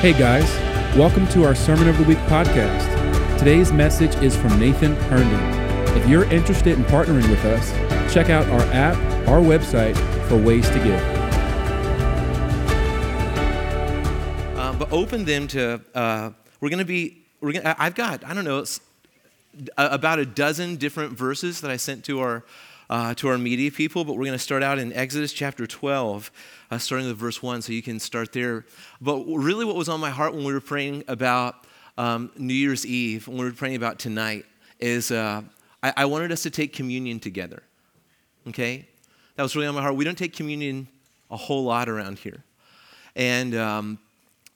Hey guys, welcome to our Sermon of the Week podcast. Today's message is from Nathan Herndon. If you're interested in partnering with us, check out our app, our website for ways to give. Uh, but open them to, uh, we're going to be, we're gonna, I've got, I don't know, about a dozen different verses that I sent to our, uh, to our media people, but we're going to start out in Exodus chapter 12 uh, starting with verse 1, so you can start there. But really, what was on my heart when we were praying about um, New Year's Eve, when we were praying about tonight, is uh, I, I wanted us to take communion together. Okay? That was really on my heart. We don't take communion a whole lot around here. And um,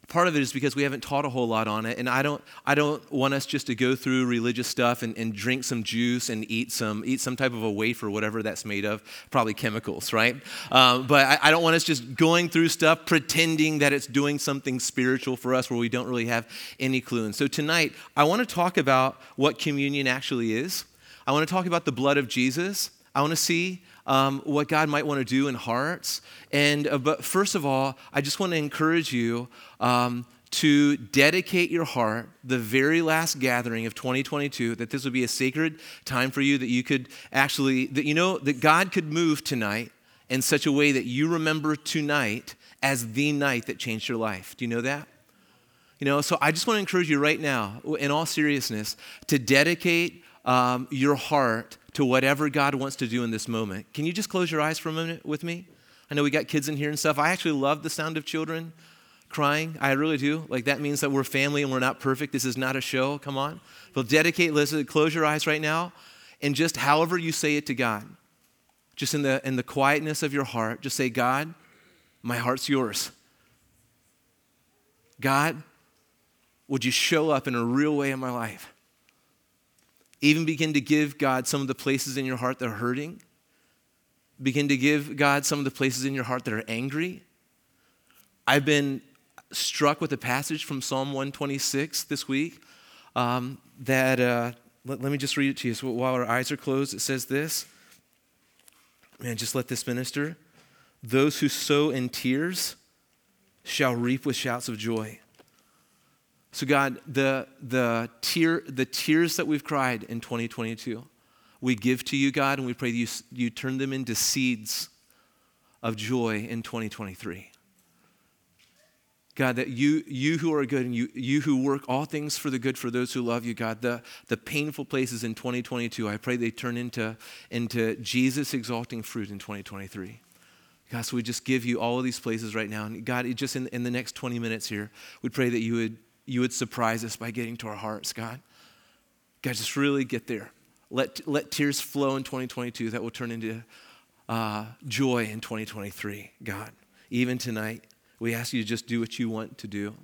part of it is because we haven't taught a whole lot on it and i don't i don't want us just to go through religious stuff and, and drink some juice and eat some eat some type of a wafer whatever that's made of probably chemicals right? Um, but I, I, don't want us just going through stuff pretending that it's doing something spiritual for us where we don't really have any clue. And so tonight i want to talk about what communion actually is. I want to talk about the blood of jesus. I want to see um, what God might want to do in hearts. And uh, but first of all, I just want to encourage you um, to dedicate your heart, the very last gathering of 2022, that this would be a sacred time for you, that you could actually, that you know, that God could move tonight in such a way that you remember tonight as the night that changed your life. Do you know that? You know, so I just want to encourage you right now, in all seriousness, to dedicate um, your heart to whatever God wants to do in this moment. Can you just close your eyes for a minute with me? I know we got kids in here and stuff. I actually love the sound of children crying. I really do. Like that means that we're family and we're not perfect. This is not a show. Come on. But dedicate, listen, close your eyes right now and just however you say it to God, just in the in the quietness of your heart, just say, God, my heart's yours. God, would you show up in a real way in my life? Even begin to give God some of the places in your heart that are hurting. Begin to give God some of the places in your heart that are angry. I've been struck with a passage from Psalm 126 this week um, that, uh, let, let me just read it to you. So while our eyes are closed, it says this. Man, just let this minister. Those who sow in tears shall reap with shouts of joy. So, God, the, the, tear, the tears that we've cried in 2022, we give to you, God, and we pray you, you turn them into seeds of joy in 2023. God, that you, you who are good and you, you who work all things for the good for those who love you, God, the, the painful places in 2022, I pray they turn into, into Jesus exalting fruit in 2023. God, so we just give you all of these places right now. And God, just in, in the next 20 minutes here, we pray that you would you would surprise us by getting to our hearts, God. God, just really get there. Let, let tears flow in 2022 that will turn into uh, joy in 2023, God. Even tonight, we ask you to just do what you want to do.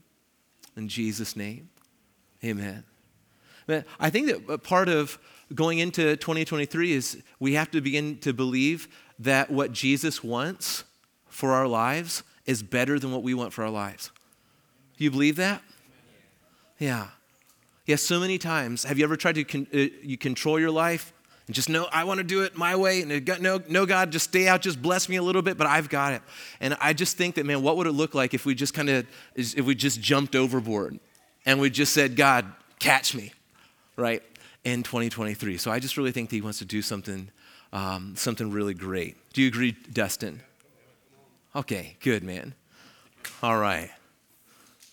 In Jesus' name, amen. I think that part of going into 2023 is we have to begin to believe that what Jesus wants for our lives is better than what we want for our lives. Do you believe that? Yeah. Yeah, so many times. Have you ever tried to con- uh, you control your life and just know, I want to do it my way? And got, no, no, God, just stay out, just bless me a little bit, but I've got it. And I just think that, man, what would it look like if we just kind of, if we just jumped overboard and we just said, God, catch me, right, in 2023. So I just really think that He wants to do something, um, something really great. Do you agree, Dustin? Okay, good, man. All right.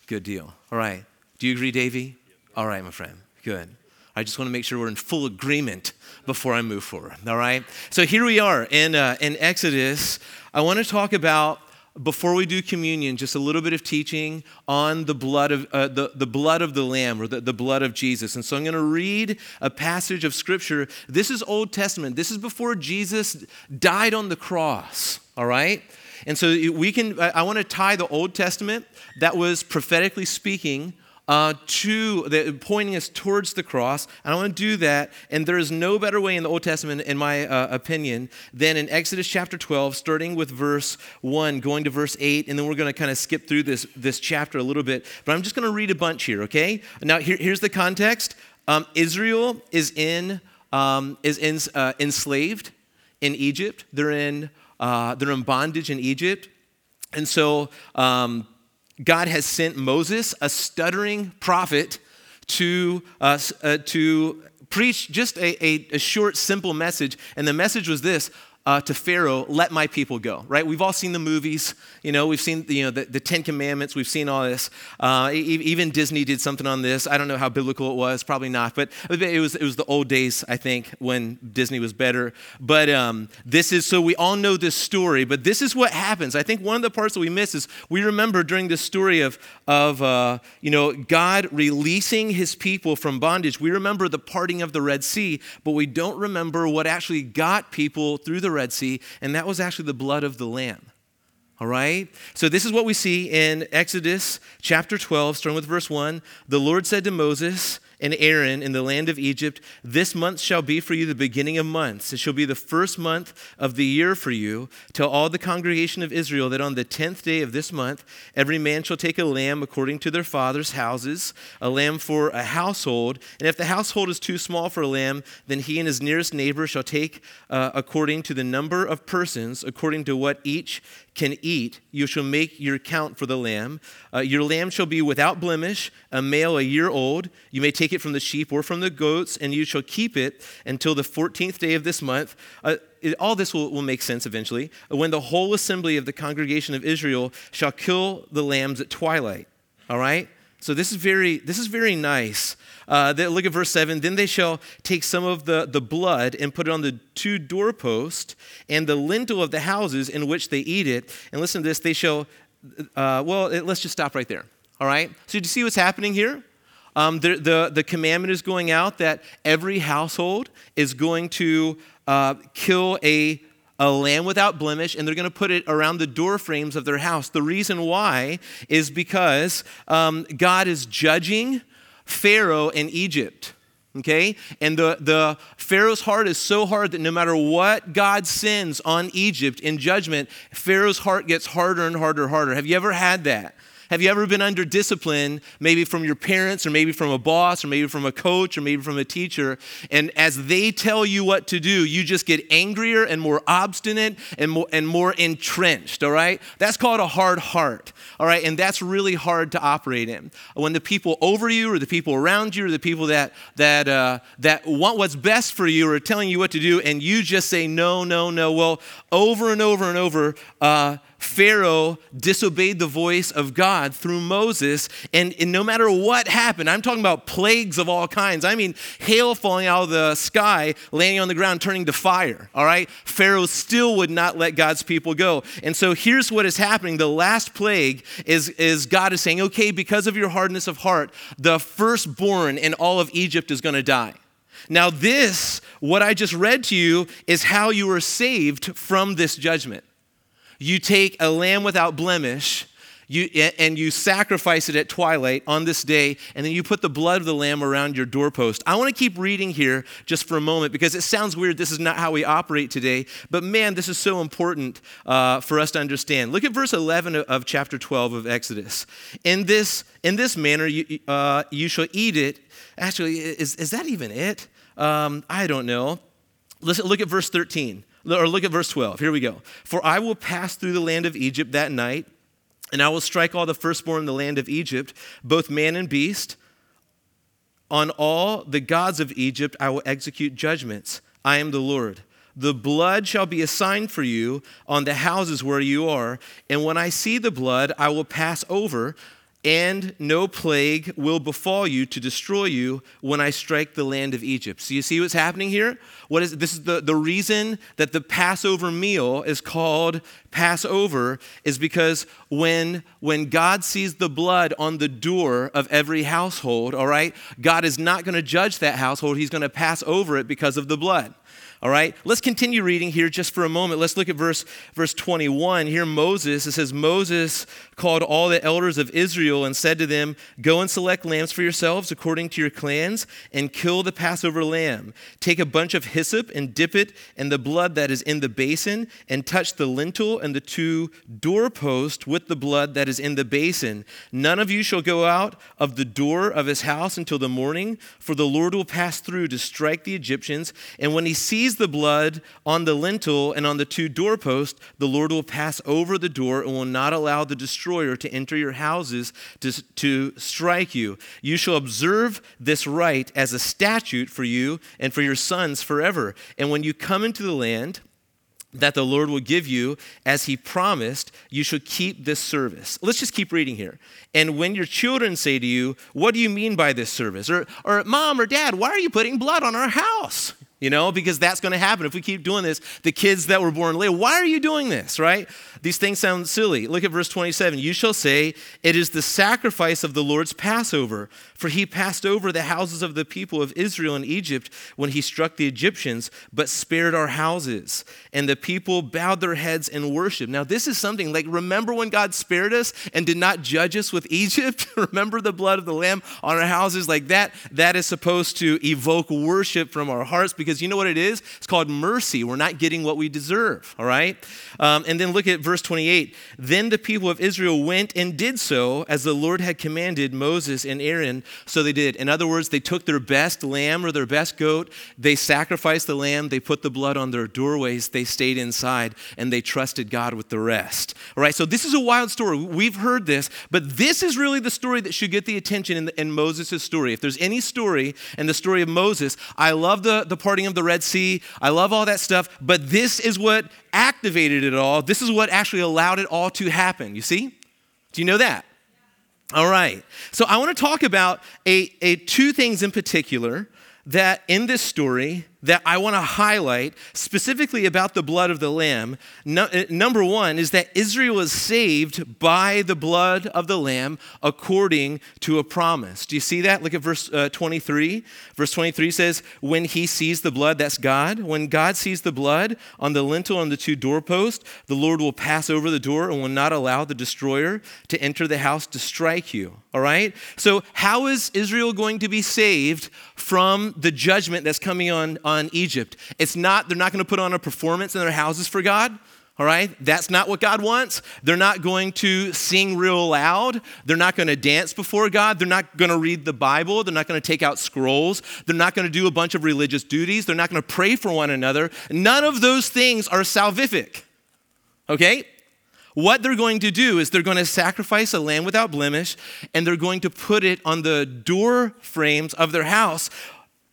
Good deal. All right. Do you agree, Davey? All right, my friend. Good. I just want to make sure we're in full agreement before I move forward. All right? So here we are in, uh, in Exodus. I want to talk about, before we do communion, just a little bit of teaching on the blood of, uh, the, the blood of the Lamb or the, the blood of Jesus. And so I'm going to read a passage of Scripture. This is Old Testament. This is before Jesus died on the cross. All right? And so we can, I want to tie the Old Testament that was prophetically speaking uh, to the, pointing us towards the cross. And I want to do that. And there is no better way in the Old Testament, in my uh, opinion, than in Exodus chapter 12, starting with verse 1, going to verse 8. And then we're going to kind of skip through this, this chapter a little bit. But I'm just going to read a bunch here, okay? Now, here, here's the context um, Israel is in, um, is in, uh, enslaved in Egypt, they're in, uh, they're in bondage in Egypt. And so, um, God has sent Moses, a stuttering prophet, to, uh, uh, to preach just a, a, a short, simple message. And the message was this uh, to Pharaoh, let my people go, right? We've all seen the movies, you know, we've seen, you know, the, the Ten Commandments, we've seen all this. Uh, even Disney did something on this. I don't know how biblical it was, probably not, but it was, it was the old days, I think, when Disney was better. But um, this is, so we all know this story, but this is what happens. I think one of the parts that we miss is we remember during this story of, of uh, you know, God releasing his people from bondage, we remember the parting of the Red Sea, but we don't remember what actually got people through the Red Sea, and that was actually the blood of the Lamb. All right? So, this is what we see in Exodus chapter 12, starting with verse 1. The Lord said to Moses, and Aaron in the land of Egypt, This month shall be for you the beginning of months. It shall be the first month of the year for you. Tell all the congregation of Israel that on the tenth day of this month, every man shall take a lamb according to their father's houses, a lamb for a household. And if the household is too small for a lamb, then he and his nearest neighbor shall take uh, according to the number of persons, according to what each can eat, you shall make your count for the lamb. Uh, your lamb shall be without blemish, a male a year old. You may take it from the sheep or from the goats, and you shall keep it until the 14th day of this month. Uh, it, all this will, will make sense eventually. When the whole assembly of the congregation of Israel shall kill the lambs at twilight. All right? So this is very, this is very nice. Uh, they, look at verse 7. Then they shall take some of the, the blood and put it on the two doorposts and the lintel of the houses in which they eat it. And listen to this. They shall, uh, well, let's just stop right there. All right? So you see what's happening here? Um, the, the, the commandment is going out that every household is going to uh, kill a a lamb without blemish, and they're going to put it around the door frames of their house. The reason why is because um, God is judging Pharaoh in Egypt. Okay? And the, the Pharaoh's heart is so hard that no matter what God sends on Egypt in judgment, Pharaoh's heart gets harder and harder and harder. Have you ever had that? Have you ever been under discipline, maybe from your parents, or maybe from a boss, or maybe from a coach, or maybe from a teacher, and as they tell you what to do, you just get angrier and more obstinate and more, and more entrenched, all right? That's called a hard heart, all right? And that's really hard to operate in. When the people over you, or the people around you, or the people that, that, uh, that want what's best for you, are telling you what to do, and you just say, no, no, no. Well, over and over and over, uh, Pharaoh disobeyed the voice of God through Moses, and, and, no matter what happened, I'm talking about plagues of all kinds. I mean, hail falling out of the sky, landing on the ground, turning to fire, all right? Pharaoh still would not let God's people go. And so here's what is happening the last plague is, is God is saying, okay, because of your hardness of heart, the firstborn in all of Egypt is going to die. Now, this, what I just read to you, is how you were saved from this judgment. You take a lamb without blemish, you, and you sacrifice it at twilight on this day, and then you put the blood of the lamb around your doorpost. I want to keep reading here just for a moment because it sounds weird. This is not how we operate today, but man, this is so important uh, for us to understand. Look at verse 11 of chapter 12 of Exodus. In this, in this manner, you, uh, you shall eat it. Actually, is, is that even it? Um, I don't know. Listen, look at verse 13 or look at verse 12. Here we go. For I will pass through the land of Egypt that night, and I will strike all the firstborn in the land of Egypt, both man and beast. On all the gods of Egypt I will execute judgments. I am the Lord. The blood shall be a sign for you on the houses where you are, and when I see the blood, I will pass over and no plague will befall you to destroy you when I strike the land of Egypt. So you see what's happening here? What is this is the, the reason that the Passover meal is called Passover is because when when God sees the blood on the door of every household, all right, God is not going to judge that household. He's going to pass over it because of the blood. All right, let's continue reading here just for a moment. Let's look at verse, verse 21. Here, Moses, it says, Moses called all the elders of Israel and said to them, Go and select lambs for yourselves according to your clans and kill the Passover lamb. Take a bunch of hyssop and dip it in the blood that is in the basin and touch the lintel and the two doorposts with the blood that is in the basin. None of you shall go out of the door of his house until the morning, for the Lord will pass through to strike the Egyptians. And when he sees sees the blood on the lintel and on the two doorposts, the Lord will pass over the door and will not allow the destroyer to enter your houses to, to strike you. You shall observe this rite as a statute for you and for your sons forever. And when you come into the land, that the Lord will give you as he promised, you should keep this service. Let's just keep reading here. And when your children say to you, What do you mean by this service? Or, or Mom or Dad, why are you putting blood on our house? You know, because that's going to happen if we keep doing this. The kids that were born later, why are you doing this, right? These things sound silly. Look at verse 27. You shall say, It is the sacrifice of the Lord's Passover, for he passed over the houses of the people of Israel in Egypt when he struck the Egyptians, but spared our houses. And the people bowed their heads and worshiped. Now, this is something like remember when God spared us and did not judge us with Egypt? remember the blood of the Lamb on our houses? Like that, that is supposed to evoke worship from our hearts because you know what it is? It's called mercy. We're not getting what we deserve, all right? Um, and then look at verse 28. Then the people of Israel went and did so as the Lord had commanded Moses and Aaron, so they did. In other words, they took their best lamb or their best goat, they sacrificed the lamb, they put the blood on their doorways, they stayed inside, and they trusted God with the rest. All right, so this is a wild story. We've heard this, but this is really the story that should get the attention in, in Moses' story. If there's any story in the story of Moses, I love the, the parting of the Red Sea, I love all that stuff, but this is what activated it all. This is what actually allowed it all to happen. You see? Do you know that? All right. So I want to talk about a, a two things in particular that in this story that I want to highlight specifically about the blood of the Lamb. No, uh, number one is that Israel is saved by the blood of the Lamb according to a promise. Do you see that? Look at verse uh, 23. Verse 23 says, When he sees the blood, that's God. When God sees the blood on the lintel on the two doorposts, the Lord will pass over the door and will not allow the destroyer to enter the house to strike you. All right? So, how is Israel going to be saved from the judgment that's coming on? On Egypt. It's not, they're not going to put on a performance in their houses for God. All right? That's not what God wants. They're not going to sing real loud. They're not going to dance before God. They're not going to read the Bible. They're not going to take out scrolls. They're not going to do a bunch of religious duties. They're not going to pray for one another. None of those things are salvific. Okay? What they're going to do is they're going to sacrifice a lamb without blemish and they're going to put it on the door frames of their house.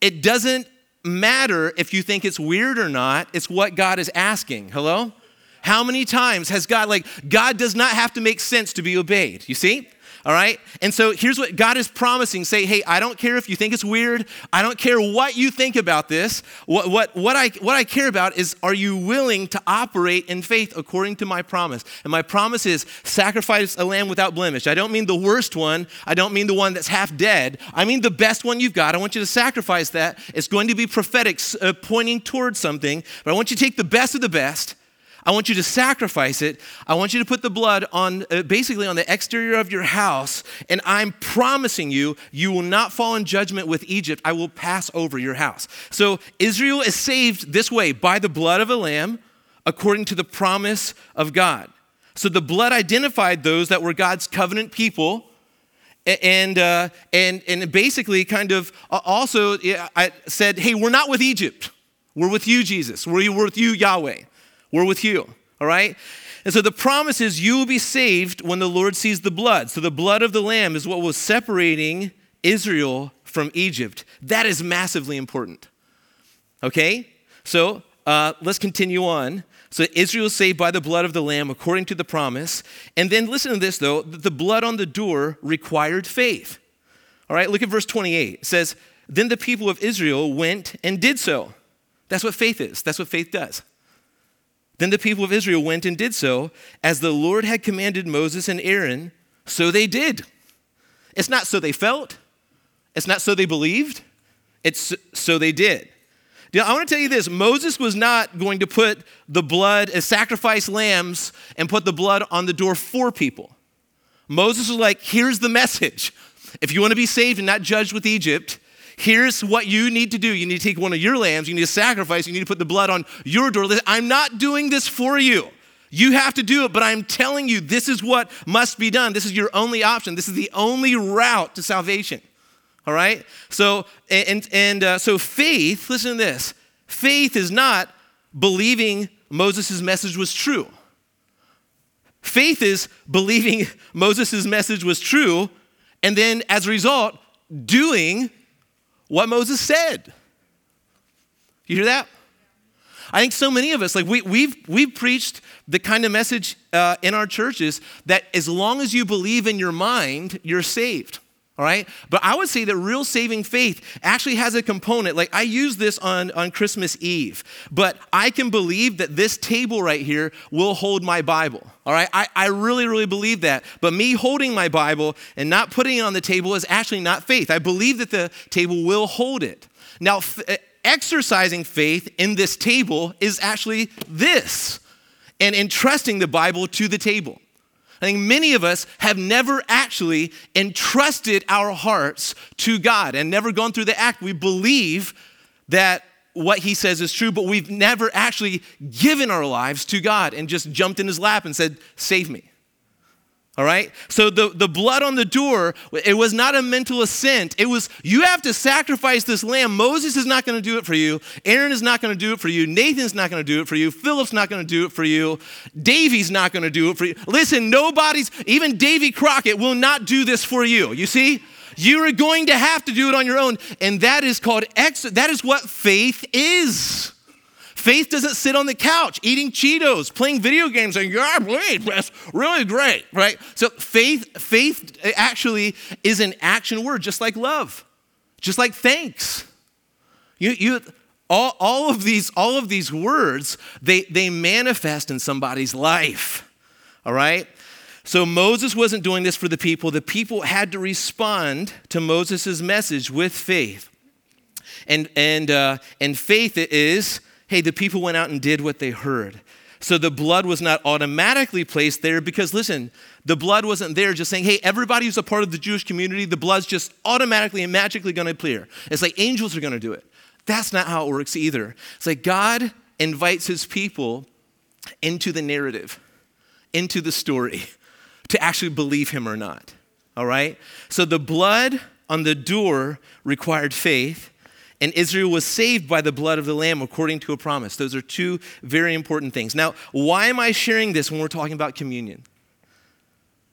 It doesn't matter if you think it's weird or not, it's what God is asking. Hello? How many times has God, like, God does not have to make sense to be obeyed? You see? All right? And so here's what God is promising say, hey, I don't care if you think it's weird. I don't care what you think about this. What, what, what, I, what I care about is are you willing to operate in faith according to my promise? And my promise is sacrifice a lamb without blemish. I don't mean the worst one. I don't mean the one that's half dead. I mean the best one you've got. I want you to sacrifice that. It's going to be prophetic, uh, pointing towards something. But I want you to take the best of the best I want you to sacrifice it. I want you to put the blood on uh, basically on the exterior of your house. And I'm promising you, you will not fall in judgment with Egypt. I will pass over your house. So Israel is saved this way by the blood of a lamb according to the promise of God. So the blood identified those that were God's covenant people. And, uh, and, and basically, kind of uh, also I said, hey, we're not with Egypt. We're with you, Jesus. We're with you, Yahweh. We're with you, all right? And so the promise is you will be saved when the Lord sees the blood. So the blood of the Lamb is what was separating Israel from Egypt. That is massively important. Okay? So uh, let's continue on. So Israel is saved by the blood of the Lamb according to the promise. And then listen to this, though the blood on the door required faith. All right, look at verse 28. It says, Then the people of Israel went and did so. That's what faith is, that's what faith does. Then the people of Israel went and did so, as the Lord had commanded Moses and Aaron, so they did. It's not so they felt, it's not so they believed, it's so they did. Now, I want to tell you this Moses was not going to put the blood as sacrifice lambs and put the blood on the door for people. Moses was like, here's the message. If you want to be saved and not judged with Egypt, Here's what you need to do. You need to take one of your lambs, you need to sacrifice, you need to put the blood on your door. I'm not doing this for you. You have to do it, but I'm telling you, this is what must be done. This is your only option. This is the only route to salvation. All right? So, and, and uh, so faith, listen to this Faith is not believing Moses' message was true. Faith is believing Moses' message was true, and then as a result, doing what Moses said. You hear that? I think so many of us, like we, we've, we've preached the kind of message uh, in our churches that as long as you believe in your mind, you're saved. All right? But I would say that real saving faith actually has a component. Like I use this on, on Christmas Eve, but I can believe that this table right here will hold my Bible. All right? I, I really, really believe that. But me holding my Bible and not putting it on the table is actually not faith. I believe that the table will hold it. Now, f- eh, exercising faith in this table is actually this and entrusting the Bible to the table. I think many of us have never actually entrusted our hearts to God and never gone through the act. We believe that what he says is true, but we've never actually given our lives to God and just jumped in his lap and said, Save me. All right? So the, the blood on the door, it was not a mental assent. It was, you have to sacrifice this lamb. Moses is not going to do it for you. Aaron is not going to do it for you. Nathan's not going to do it for you. Philip's not going to do it for you. Davey's not going to do it for you. Listen, nobody's, even Davy Crockett will not do this for you. You see? You are going to have to do it on your own. And that is called, ex- that is what faith is. Faith doesn't sit on the couch eating Cheetos, playing video games, and yeah, great, that's really great, right? So faith, faith actually is an action word, just like love, just like thanks. You, you, all, all of these, all of these words, they, they manifest in somebody's life. All right? So Moses wasn't doing this for the people. The people had to respond to Moses' message with faith. And, and, uh, and faith is hey, the people went out and did what they heard. So the blood was not automatically placed there because, listen, the blood wasn't there just saying, hey, everybody who's a part of the Jewish community, the blood's just automatically and magically going to appear. It's like angels are going to do it. That's not how it works either. It's like God invites his people into the narrative, into the story, to actually believe him or not. All right? So the blood on the door required faith and Israel was saved by the blood of the Lamb according to a promise. Those are two very important things. Now, why am I sharing this when we're talking about communion?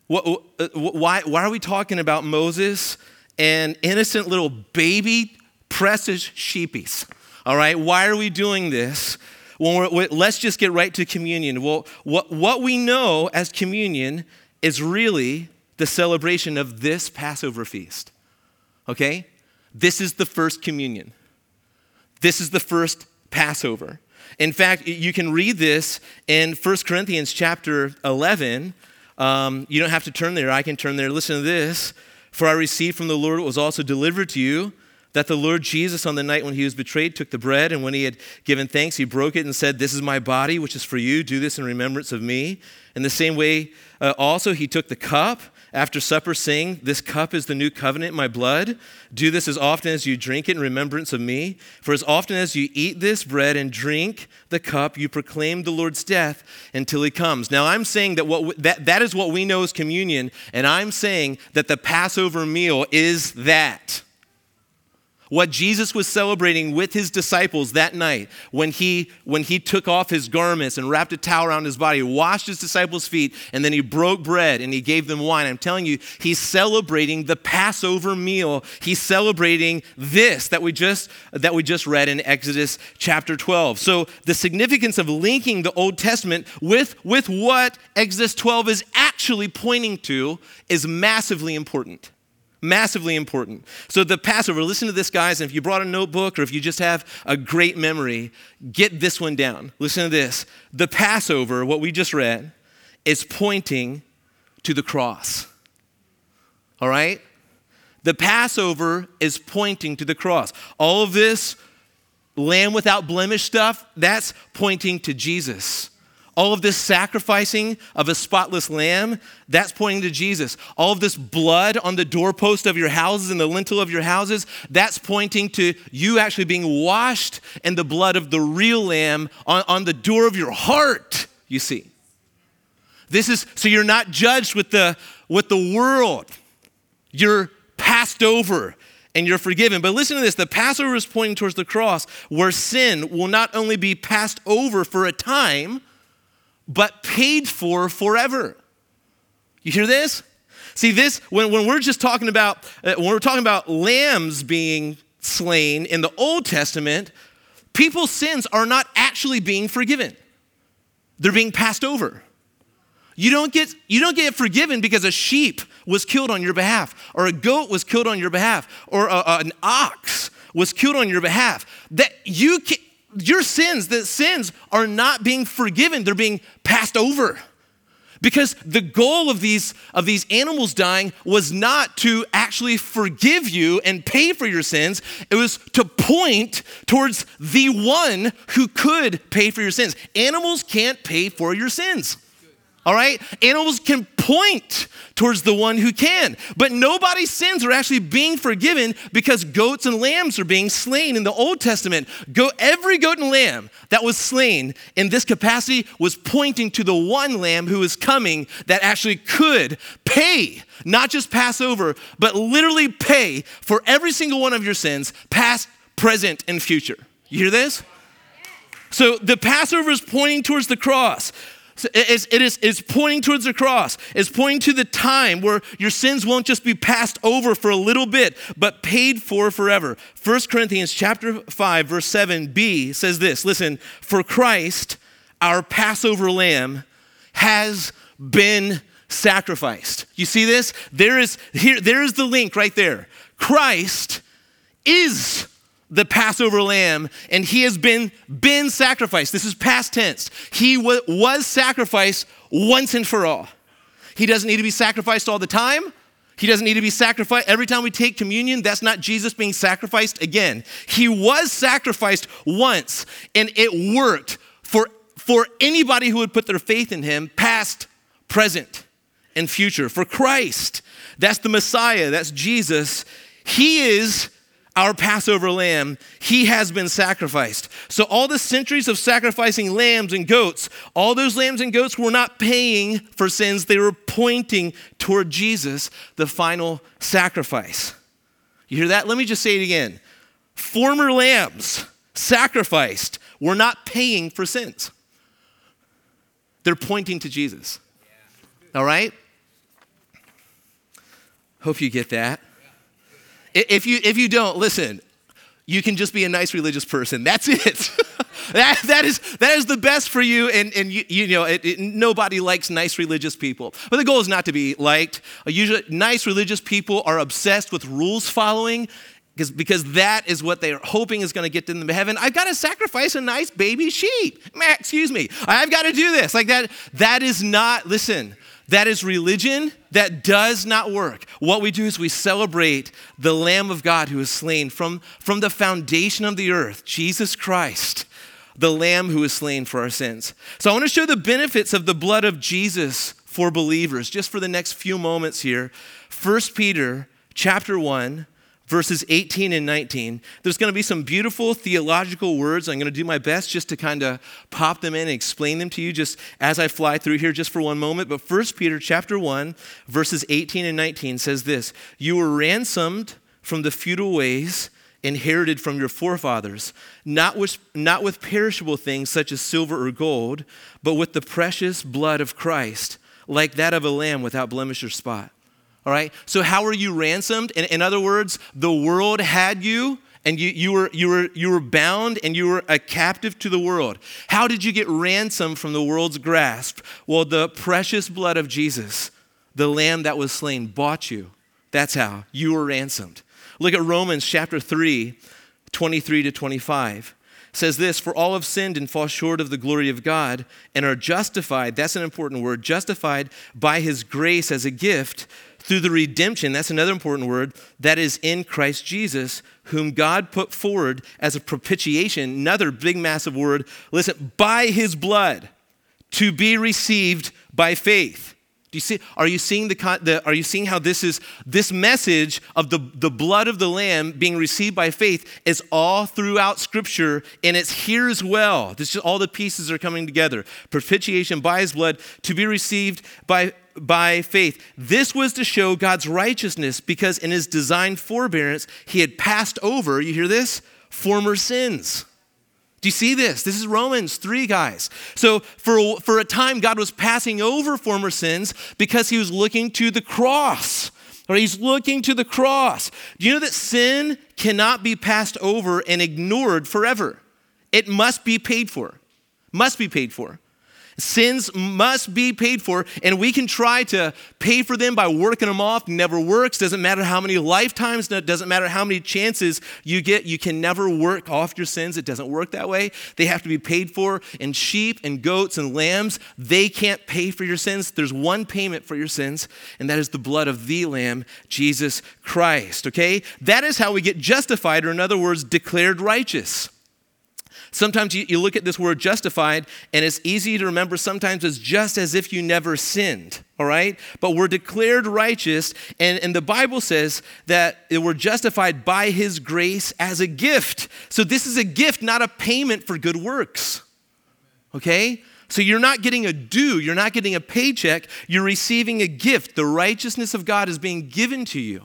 Uh, why, why are we talking about Moses and innocent little baby precious sheepies? All right, why are we doing this? Let's just get right to communion. Well, what, what we know as communion is really the celebration of this Passover feast. Okay? This is the first communion. This is the first Passover. In fact, you can read this in 1 Corinthians chapter 11. Um, you don't have to turn there, I can turn there. Listen to this. For I received from the Lord what was also delivered to you that the Lord Jesus, on the night when he was betrayed, took the bread, and when he had given thanks, he broke it and said, This is my body, which is for you. Do this in remembrance of me. In the same way, uh, also, he took the cup after supper, saying, This cup is the new covenant my blood. Do this as often as you drink it in remembrance of me. For as often as you eat this bread and drink the cup, you proclaim the Lord's death until he comes. Now, I'm saying that what, that, that is what we know as communion, and I'm saying that the Passover meal is that what Jesus was celebrating with his disciples that night when he, when he took off his garments and wrapped a towel around his body, washed his disciples' feet, and then he broke bread and he gave them wine. I'm telling you, he's celebrating the Passover meal. He's celebrating this that we just, that we just read in Exodus chapter 12. So the significance of linking the Old Testament with, with what Exodus 12 is actually pointing to is massively important. Massively important. So, the Passover, listen to this, guys. And if you brought a notebook or if you just have a great memory, get this one down. Listen to this. The Passover, what we just read, is pointing to the cross. All right? The Passover is pointing to the cross. All of this lamb without blemish stuff, that's pointing to Jesus. All of this sacrificing of a spotless lamb, that's pointing to Jesus. All of this blood on the doorpost of your houses and the lintel of your houses, that's pointing to you actually being washed in the blood of the real lamb on, on the door of your heart, you see. This is so you're not judged with the with the world. You're passed over and you're forgiven. But listen to this the Passover is pointing towards the cross, where sin will not only be passed over for a time, but paid for forever. You hear this? See, this, when, when we're just talking about, uh, when we're talking about lambs being slain in the Old Testament, people's sins are not actually being forgiven, they're being passed over. You don't, get, you don't get forgiven because a sheep was killed on your behalf, or a goat was killed on your behalf, or a, a, an ox was killed on your behalf. That you can, your sins, the sins are not being forgiven, they're being passed over. Because the goal of these, of these animals dying was not to actually forgive you and pay for your sins, it was to point towards the one who could pay for your sins. Animals can't pay for your sins. All right? Animals can point towards the one who can, but nobody's sins are actually being forgiven because goats and lambs are being slain in the Old Testament. Go, every goat and lamb that was slain in this capacity was pointing to the one lamb who is coming that actually could pay, not just pass over, but literally pay for every single one of your sins, past, present, and future. You hear this? So the Passover is pointing towards the cross. It's, it is, pointing towards the cross. It's pointing to the time where your sins won't just be passed over for a little bit, but paid for forever. 1 Corinthians chapter 5, verse 7b says this listen, for Christ, our Passover lamb, has been sacrificed. You see this? There is here, there is the link right there. Christ is the Passover lamb, and he has been, been sacrificed. This is past tense. He w- was sacrificed once and for all. He doesn't need to be sacrificed all the time. He doesn't need to be sacrificed. Every time we take communion, that's not Jesus being sacrificed again. He was sacrificed once, and it worked for, for anybody who would put their faith in him, past, present, and future. For Christ, that's the Messiah, that's Jesus. He is our Passover lamb, he has been sacrificed. So, all the centuries of sacrificing lambs and goats, all those lambs and goats were not paying for sins, they were pointing toward Jesus, the final sacrifice. You hear that? Let me just say it again. Former lambs sacrificed were not paying for sins, they're pointing to Jesus. All right? Hope you get that. If you, if you don't, listen, you can just be a nice religious person. That's it. that, that, is, that is the best for you. And, and you, you know, it, it, nobody likes nice religious people. But the goal is not to be liked. Usually, nice religious people are obsessed with rules following because, because that is what they're hoping is going to get them to heaven. I've got to sacrifice a nice baby sheep. Excuse me. I've got to do this. Like that, that is not, listen, that is religion that does not work. What we do is we celebrate the Lamb of God who is slain from, from the foundation of the earth, Jesus Christ, the Lamb who is slain for our sins. So I want to show the benefits of the blood of Jesus for believers just for the next few moments here. 1 Peter chapter 1 verses 18 and 19. There's going to be some beautiful theological words. I'm going to do my best just to kind of pop them in and explain them to you just as I fly through here just for one moment. But 1 Peter chapter 1 verses 18 and 19 says this, "You were ransomed from the futile ways inherited from your forefathers, not with, not with perishable things such as silver or gold, but with the precious blood of Christ, like that of a lamb without blemish or spot." All right? So, how were you ransomed? In, in other words, the world had you and you, you, were, you, were, you were bound and you were a captive to the world. How did you get ransomed from the world's grasp? Well, the precious blood of Jesus, the lamb that was slain, bought you. That's how you were ransomed. Look at Romans chapter 3, 23 to 25 says this For all have sinned and fall short of the glory of God and are justified, that's an important word, justified by his grace as a gift through the redemption, that's another important word, that is in Christ Jesus, whom God put forward as a propitiation, another big, massive word. Listen, by his blood to be received by faith. Do you see, are you seeing the, the, are you seeing how this is this message of the, the blood of the lamb being received by faith is all throughout scripture and it's here as well. This is all the pieces are coming together. Propitiation by his blood to be received by by faith. This was to show God's righteousness because in his divine forbearance he had passed over, you hear this? Former sins. Do you see this? This is Romans 3, guys. So, for, for a time, God was passing over former sins because he was looking to the cross. He's looking to the cross. Do you know that sin cannot be passed over and ignored forever? It must be paid for. Must be paid for. Sins must be paid for, and we can try to pay for them by working them off. Never works. Doesn't matter how many lifetimes, doesn't matter how many chances you get. You can never work off your sins. It doesn't work that way. They have to be paid for. And sheep and goats and lambs, they can't pay for your sins. There's one payment for your sins, and that is the blood of the Lamb, Jesus Christ. Okay? That is how we get justified, or in other words, declared righteous. Sometimes you, you look at this word justified, and it's easy to remember sometimes it's just as if you never sinned, all right? But we're declared righteous, and, and the Bible says that we're justified by His grace as a gift. So this is a gift, not a payment for good works, okay? So you're not getting a due, you're not getting a paycheck, you're receiving a gift. The righteousness of God is being given to you,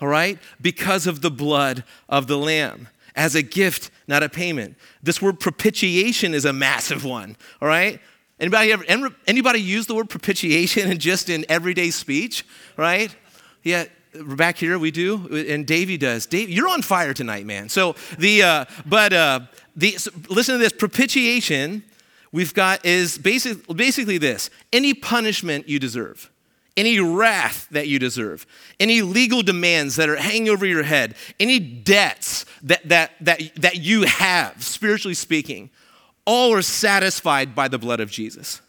all right, because of the blood of the Lamb as a gift, not a payment. This word propitiation is a massive one, all right? Anybody ever anybody use the word propitiation in just in everyday speech, right? Yeah, back here we do, and Davey does. Dave, you're on fire tonight, man. So the uh, but uh, the so listen to this propitiation. We've got is basic, basically this: any punishment you deserve any wrath that you deserve, any legal demands that are hanging over your head, any debts that, that, that, that you have, spiritually speaking, all are satisfied by the blood of Jesus.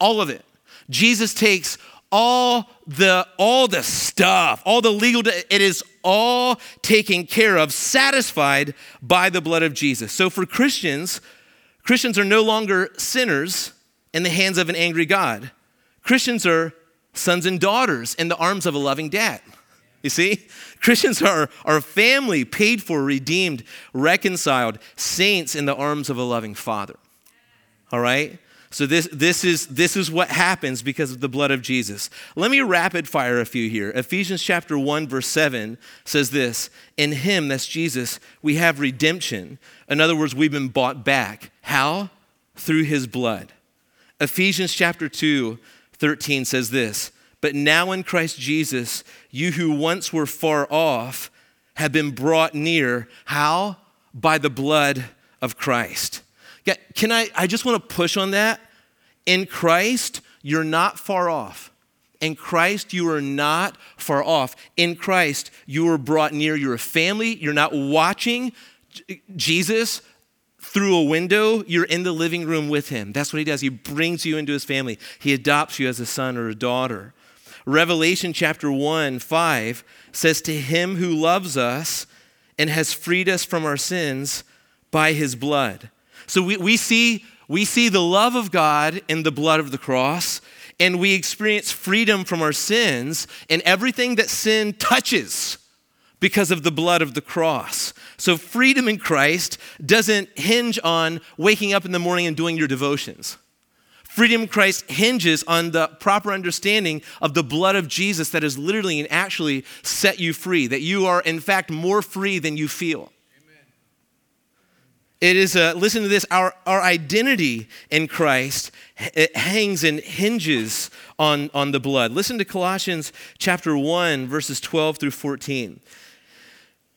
All of it. Jesus takes all the all the stuff all the legal it is all taken care of satisfied by the blood of jesus so for christians christians are no longer sinners in the hands of an angry god christians are sons and daughters in the arms of a loving dad. You see? Christians are, are family, paid for, redeemed, reconciled, saints in the arms of a loving father. All right? So this, this, is, this is what happens because of the blood of Jesus. Let me rapid fire a few here. Ephesians chapter 1, verse 7 says this In him, that's Jesus, we have redemption. In other words, we've been bought back. How? Through his blood. Ephesians chapter 2, 13 says this But now in Christ Jesus, you who once were far off have been brought near. How? By the blood of Christ. Can I? I just want to push on that. In Christ, you're not far off. In Christ, you are not far off. In Christ, you are brought near. You're a family. You're not watching Jesus through a window, you're in the living room with him. That's what he does. He brings you into his family, he adopts you as a son or a daughter. Revelation chapter 1 5 says, To him who loves us and has freed us from our sins by his blood. So we, we, see, we see the love of God in the blood of the cross, and we experience freedom from our sins and everything that sin touches because of the blood of the cross. So, freedom in Christ doesn't hinge on waking up in the morning and doing your devotions. Freedom in Christ hinges on the proper understanding of the blood of Jesus that has literally and actually set you free, that you are, in fact, more free than you feel. Amen. It is, a, listen to this, our, our identity in Christ it hangs and hinges on, on the blood. Listen to Colossians chapter 1, verses 12 through 14.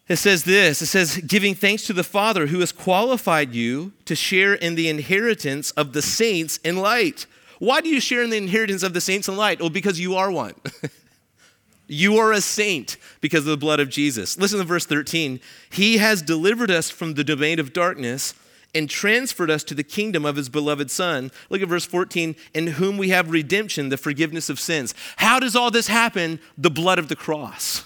It says this it says, giving thanks to the Father who has qualified you to share in the inheritance of the saints in light. Why do you share in the inheritance of the saints in light? Well, because you are one. you are a saint because of the blood of Jesus. Listen to verse 13. He has delivered us from the domain of darkness and transferred us to the kingdom of his beloved Son. Look at verse 14, in whom we have redemption, the forgiveness of sins. How does all this happen? The blood of the cross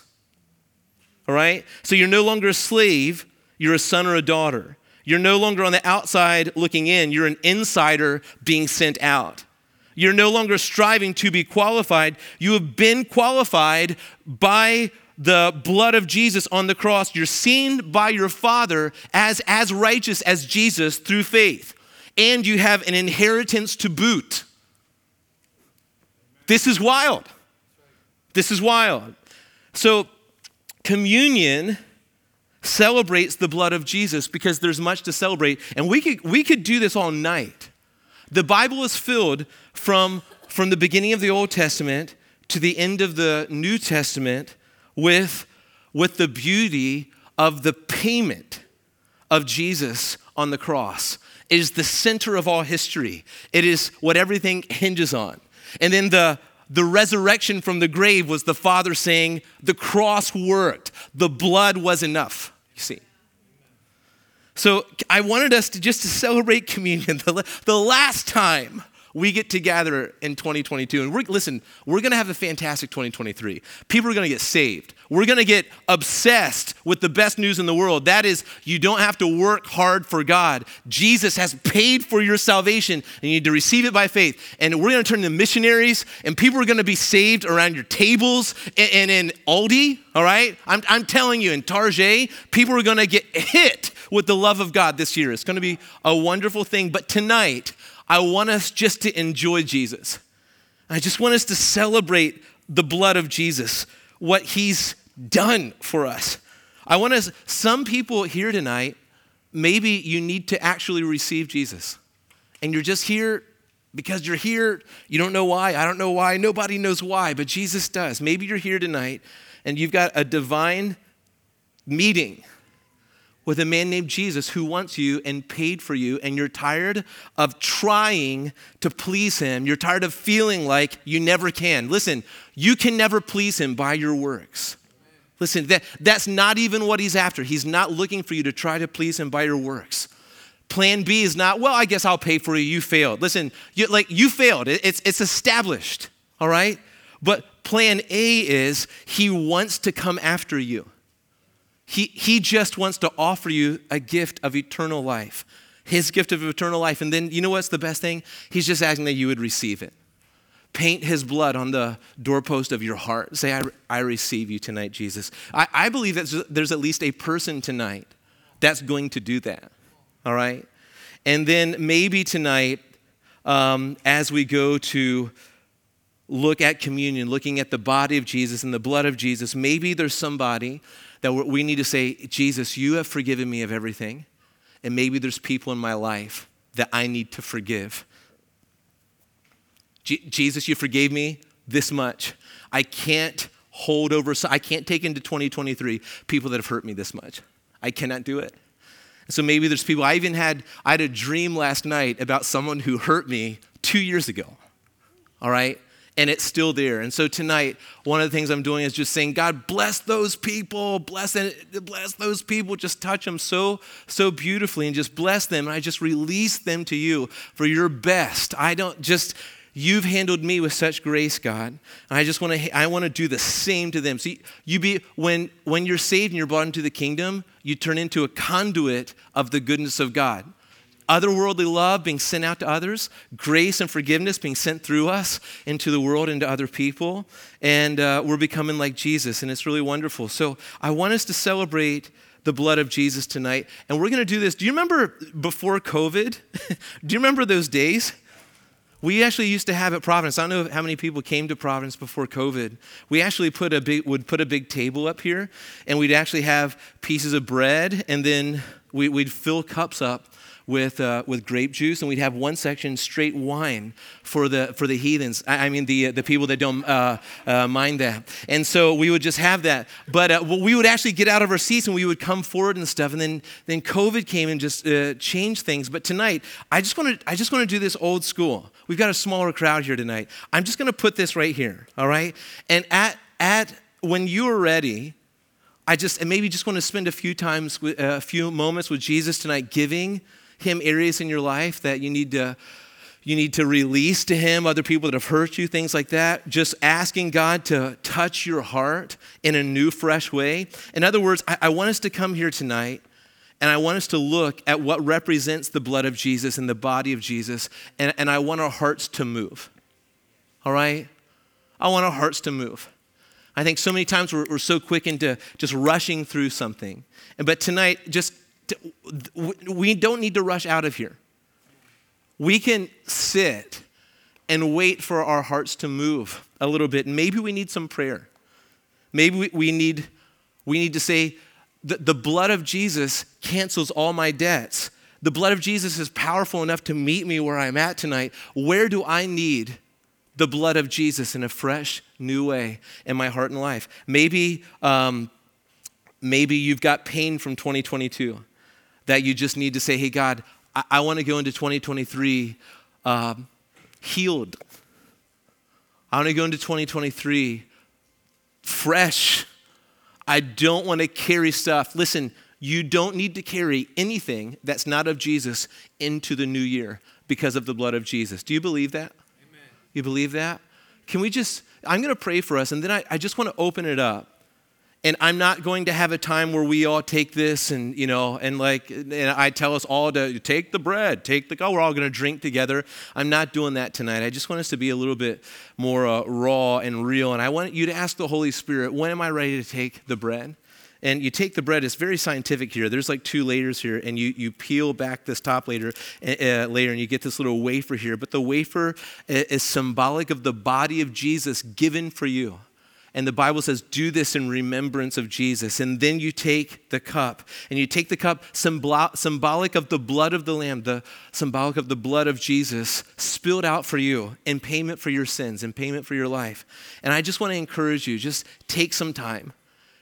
all right? So you're no longer a slave, you're a son or a daughter. You're no longer on the outside looking in, you're an insider being sent out. You're no longer striving to be qualified. You have been qualified by the blood of Jesus on the cross. You're seen by your Father as, as righteous as Jesus through faith. And you have an inheritance to boot. This is wild. This is wild. So, communion celebrates the blood of Jesus because there's much to celebrate. And we could, we could do this all night. The Bible is filled from, from the beginning of the Old Testament to the end of the New Testament with, with the beauty of the payment of Jesus on the cross. It is the center of all history, it is what everything hinges on. And then the, the resurrection from the grave was the Father saying, The cross worked, the blood was enough. You see. So I wanted us to just to celebrate communion the, the last time we get together in 2022. And we're, listen, we're going to have a fantastic 2023. People are going to get saved. We're going to get obsessed with the best news in the world. That is, you don't have to work hard for God. Jesus has paid for your salvation, and you need to receive it by faith. And we're going to turn into missionaries, and people are going to be saved around your tables and, and in Aldi, all right? I'm, I'm telling you, in Target, people are going to get hit with the love of God this year. It's going to be a wonderful thing. But tonight, I want us just to enjoy Jesus. I just want us to celebrate the blood of Jesus, what he's done for us. I want us, some people here tonight, maybe you need to actually receive Jesus. And you're just here because you're here. You don't know why. I don't know why. Nobody knows why, but Jesus does. Maybe you're here tonight and you've got a divine meeting with a man named Jesus who wants you and paid for you, and you're tired of trying to please him. You're tired of feeling like you never can. Listen, you can never please him by your works. Listen, that, that's not even what he's after. He's not looking for you to try to please him by your works. Plan B is not, well, I guess I'll pay for you. You failed. Listen, you, like you failed. It, it's, it's established, all right? But plan A is he wants to come after you. He, he just wants to offer you a gift of eternal life, his gift of eternal life. And then, you know what's the best thing? He's just asking that you would receive it. Paint his blood on the doorpost of your heart. Say, I, I receive you tonight, Jesus. I, I believe that there's at least a person tonight that's going to do that. All right? And then maybe tonight, um, as we go to look at communion, looking at the body of Jesus and the blood of Jesus, maybe there's somebody that we need to say, Jesus, you have forgiven me of everything. And maybe there's people in my life that I need to forgive. G- Jesus, you forgave me this much. I can't hold over, I can't take into 2023 people that have hurt me this much. I cannot do it. So maybe there's people, I even had, I had a dream last night about someone who hurt me two years ago. All right? And it's still there. And so tonight, one of the things I'm doing is just saying, God, bless those people, bless, bless those people, just touch them so, so beautifully and just bless them. And I just release them to you for your best. I don't just, you've handled me with such grace, God. And I just want to, I want to do the same to them. See, you be, when, when you're saved and you're brought into the kingdom, you turn into a conduit of the goodness of God otherworldly love being sent out to others, grace and forgiveness being sent through us into the world and to other people. And uh, we're becoming like Jesus, and it's really wonderful. So I want us to celebrate the blood of Jesus tonight. And we're going to do this. Do you remember before COVID? do you remember those days? We actually used to have at Providence. I don't know how many people came to Providence before COVID. We actually put a big, would put a big table up here, and we'd actually have pieces of bread, and then we, would fill cups up with, uh, with grape juice, and we'd have one section straight wine for the, for the heathens. I, I mean, the, the people that don't uh, uh, mind that. And so we would just have that. But uh, we would actually get out of our seats and we would come forward and stuff. And then, then COVID came and just uh, changed things. But tonight, I just want to I just want to do this old school. We've got a smaller crowd here tonight. I'm just going to put this right here, all right? And at, at when you are ready, I just and maybe just want to spend a few times, uh, a few moments with Jesus tonight, giving him areas in your life that you need to you need to release to him other people that have hurt you things like that just asking god to touch your heart in a new fresh way in other words I, I, want us to come here tonight and i want us to look at what represents the blood of jesus and the body of jesus and, and i want our hearts to move All right? I want our hearts to move. I think so many times we're, we're so quick into just rushing through something. and But tonight, just we don't need to rush out of here. We can sit and wait for our hearts to move a little bit. Maybe we need some prayer. Maybe we, need, we need to say, the, the blood of Jesus cancels all my debts. The blood of Jesus is powerful enough to meet me where I'm at tonight. Where do I need the blood of Jesus in a fresh, new way in my heart and life? Maybe, um, maybe you've got pain from 2022 that you just need to say, hey, God, I, I want to go into 2023 um, healed. I want to go into 2023 fresh. I don't want to carry stuff. Listen, you don't need to carry anything that's not of Jesus into the new year because of the blood of Jesus. Do you believe that? Amen. You believe that? Can we just, I'm going to pray for us, and then I, I just want to open it up and i'm not going to have a time where we all take this and you know and like and i tell us all to take the bread take the oh we're all going to drink together. I'm not doing that tonight. I just want us to be a little bit more uh, raw and real and i want you to ask the holy spirit when am i ready to take the bread? And you take the bread it's very scientific here. There's like two layers here and you, you peel back this top layer, uh, layer and you get this little wafer here. But the wafer is symbolic of the body of jesus given for you and the Bible says, do this in remembrance of Jesus. And then you take the cup, and you take the cup symbolic of the blood of the Lamb, the symbolic of the blood of Jesus spilled out for you in payment for your sins, in payment for your life. And I just want to encourage you just take some time,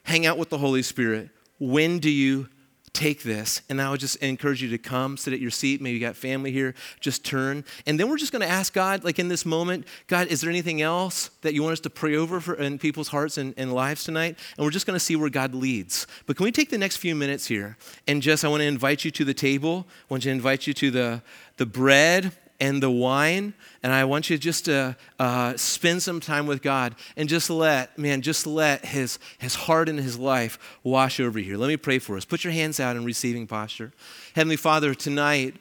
hang out with the Holy Spirit. When do you take this. And I would just encourage you to come, sit at your seat. Maybe you got family here. Just turn. And then we're just going to ask God, like in this moment, God, is there anything else that you want us to pray over for, in people's hearts and, and lives tonight? And we're just going to see where God leads. But can we take the next few minutes here? And just, I want to invite you to the table. I want to invite you to the, the bread and the wine. And I want you just to uh, spend some time with God and just let, man, just let his, his heart and his life wash over here. Let me pray for us. Put your hands out in receiving posture. Heavenly Father, tonight,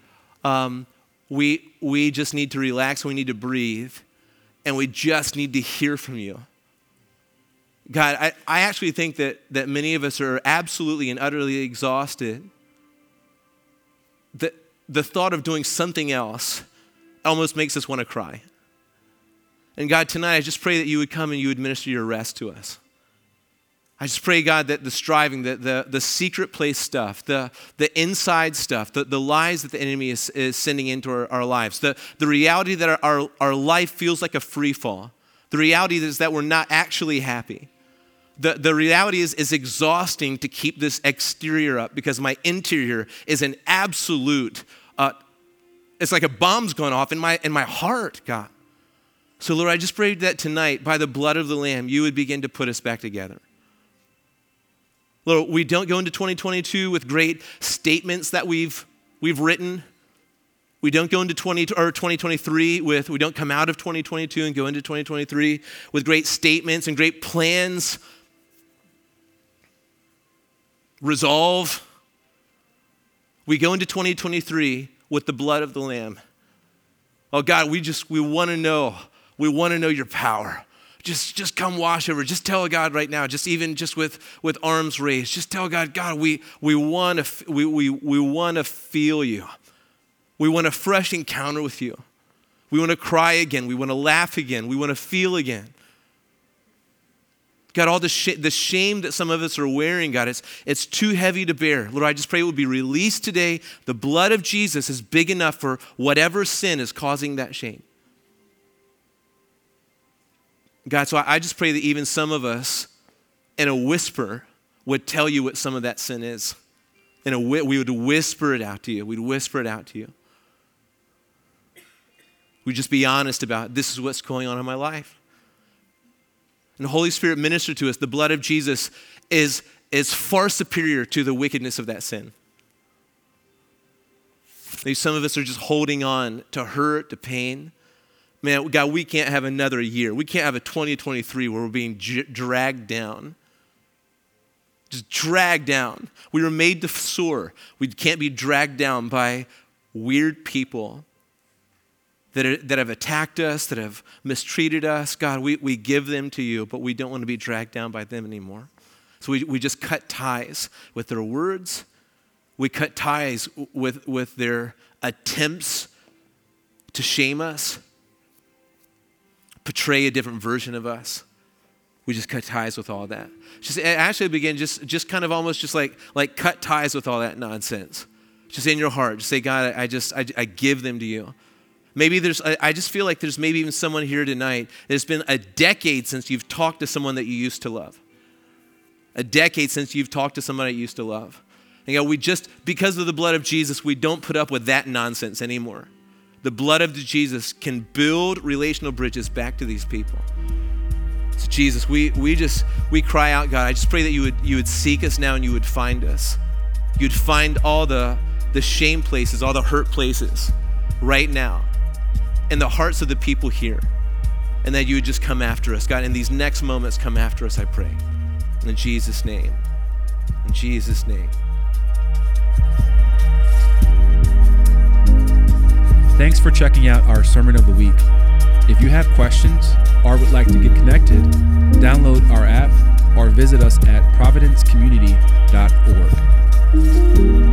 um, we, we just need to relax, we need to breathe, and we just need to hear from you. God, I, I actually think that, that many of us are absolutely and utterly exhausted. The, the thought of doing something else almost makes us want to cry. And God, tonight I just pray that you would come and you would minister your rest to us. I just pray, God, that the striving, the, the, the secret place stuff, the, the inside stuff, the, the lies that the enemy is, is sending into our, our lives, the, the reality that our, our, our life feels like a free fall, the reality is that we're not actually happy. The, the reality is, is exhausting to keep this exterior up because my interior is an absolute uh, it's like a bomb's gone off in my, in my heart, God. So, Lord, I just pray that tonight, by the blood of the Lamb, you would begin to put us back together. Lord, we don't go into 2022 with great statements that we've, we've written. We don't go into 20, or 2023 with, we don't come out of 2022 and go into 2023 with great statements and great plans. Resolve. We go into 2023 with the blood of the Lamb. Oh God, we just, we want to know. We want to know your power. Just, just come wash over. Just tell God right now, just even just with, with arms raised, just tell God, God, we, we want to we, we, we want to feel you. We want a fresh encounter with you. We want to cry again. We want to laugh again. We want to feel again. God, all the, sh- the shame that some of us are wearing, God, it's, it's too heavy to bear. Lord, I just pray it would be released today. The blood of Jesus is big enough for whatever sin is causing that shame. God, so I, I just pray that even some of us, in a whisper, would tell you what some of that sin is. In a, we would whisper it out to you. We'd whisper it out to you. We'd just be honest about this is what's going on in my life. And the Holy Spirit ministered to us, the blood of Jesus is, is far superior to the wickedness of that sin. Maybe some of us are just holding on to hurt, to pain. Man, God, we can't have another year. We can't have a 2023 where we're being dragged down. Just dragged down. We were made to soar. We can't be dragged down by weird people that, are, that have attacked us, that have mistreated us. God, we, we give them to you, but we don't want to be dragged down by them anymore. So we, we just cut ties with their words. We cut ties with, with their attempts to shame us, portray a different version of us. We just cut ties with all that. Just actually begin just, just kind of almost just like, like cut ties with all that nonsense. Just in your heart. Just say, God, I just I, I give them to you. Maybe there's, I just feel like there's maybe even someone here tonight. It's been a decade since you've talked to someone that you used to love. A decade since you've talked to someone that you used to love. And you know, we just, because of the blood of Jesus, we don't put up with that nonsense anymore. The blood of Jesus can build relational bridges back to these people. So Jesus, we, we just, we cry out, God, I just pray that you would, you would seek us now and you would find us. You'd find all the, the shame places, all the hurt places right now in the hearts of the people here. And that you would just come after us. God, in these next moments, come after us, I pray. In Jesus' name. In Jesus' name. Thanks for checking out our Sermon of the Week. If you have questions or would like to get connected, download our app or visit us at providencecommunity.org.